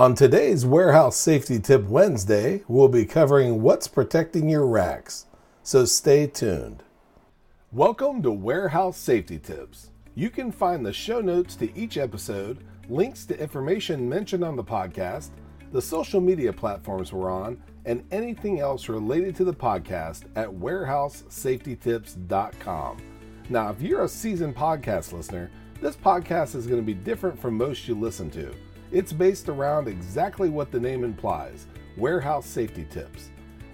On today's Warehouse Safety Tip Wednesday, we'll be covering what's protecting your racks, so stay tuned. Welcome to Warehouse Safety Tips. You can find the show notes to each episode, links to information mentioned on the podcast, the social media platforms we're on, and anything else related to the podcast at warehousesafetytips.com. Now, if you're a seasoned podcast listener, this podcast is going to be different from most you listen to. It's based around exactly what the name implies warehouse safety tips.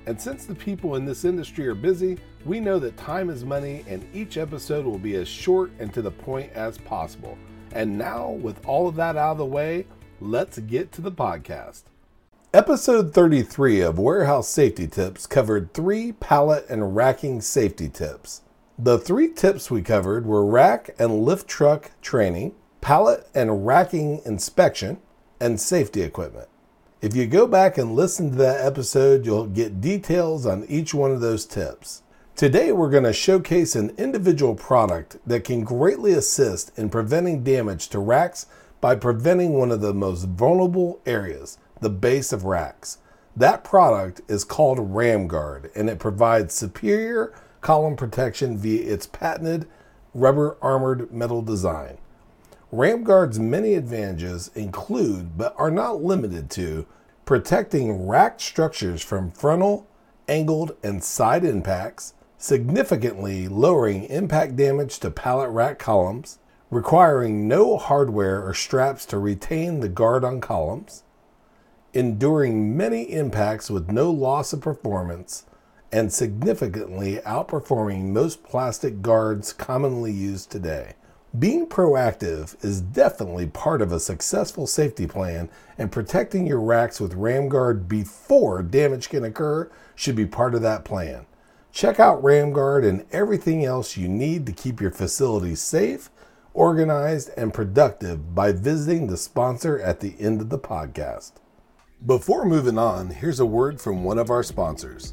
And since the people in this industry are busy, we know that time is money and each episode will be as short and to the point as possible. And now, with all of that out of the way, let's get to the podcast. Episode 33 of Warehouse Safety Tips covered three pallet and racking safety tips. The three tips we covered were rack and lift truck training, pallet and racking inspection, and safety equipment. If you go back and listen to that episode, you'll get details on each one of those tips. Today, we're going to showcase an individual product that can greatly assist in preventing damage to racks by preventing one of the most vulnerable areas, the base of racks. That product is called RamGuard, and it provides superior column protection via its patented rubber armored metal design. RamGuard's many advantages include, but are not limited to, protecting racked structures from frontal, angled, and side impacts, significantly lowering impact damage to pallet rack columns, requiring no hardware or straps to retain the guard on columns, enduring many impacts with no loss of performance, and significantly outperforming most plastic guards commonly used today. Being proactive is definitely part of a successful safety plan, and protecting your racks with RamGuard before damage can occur should be part of that plan. Check out RamGuard and everything else you need to keep your facility safe, organized, and productive by visiting the sponsor at the end of the podcast. Before moving on, here's a word from one of our sponsors.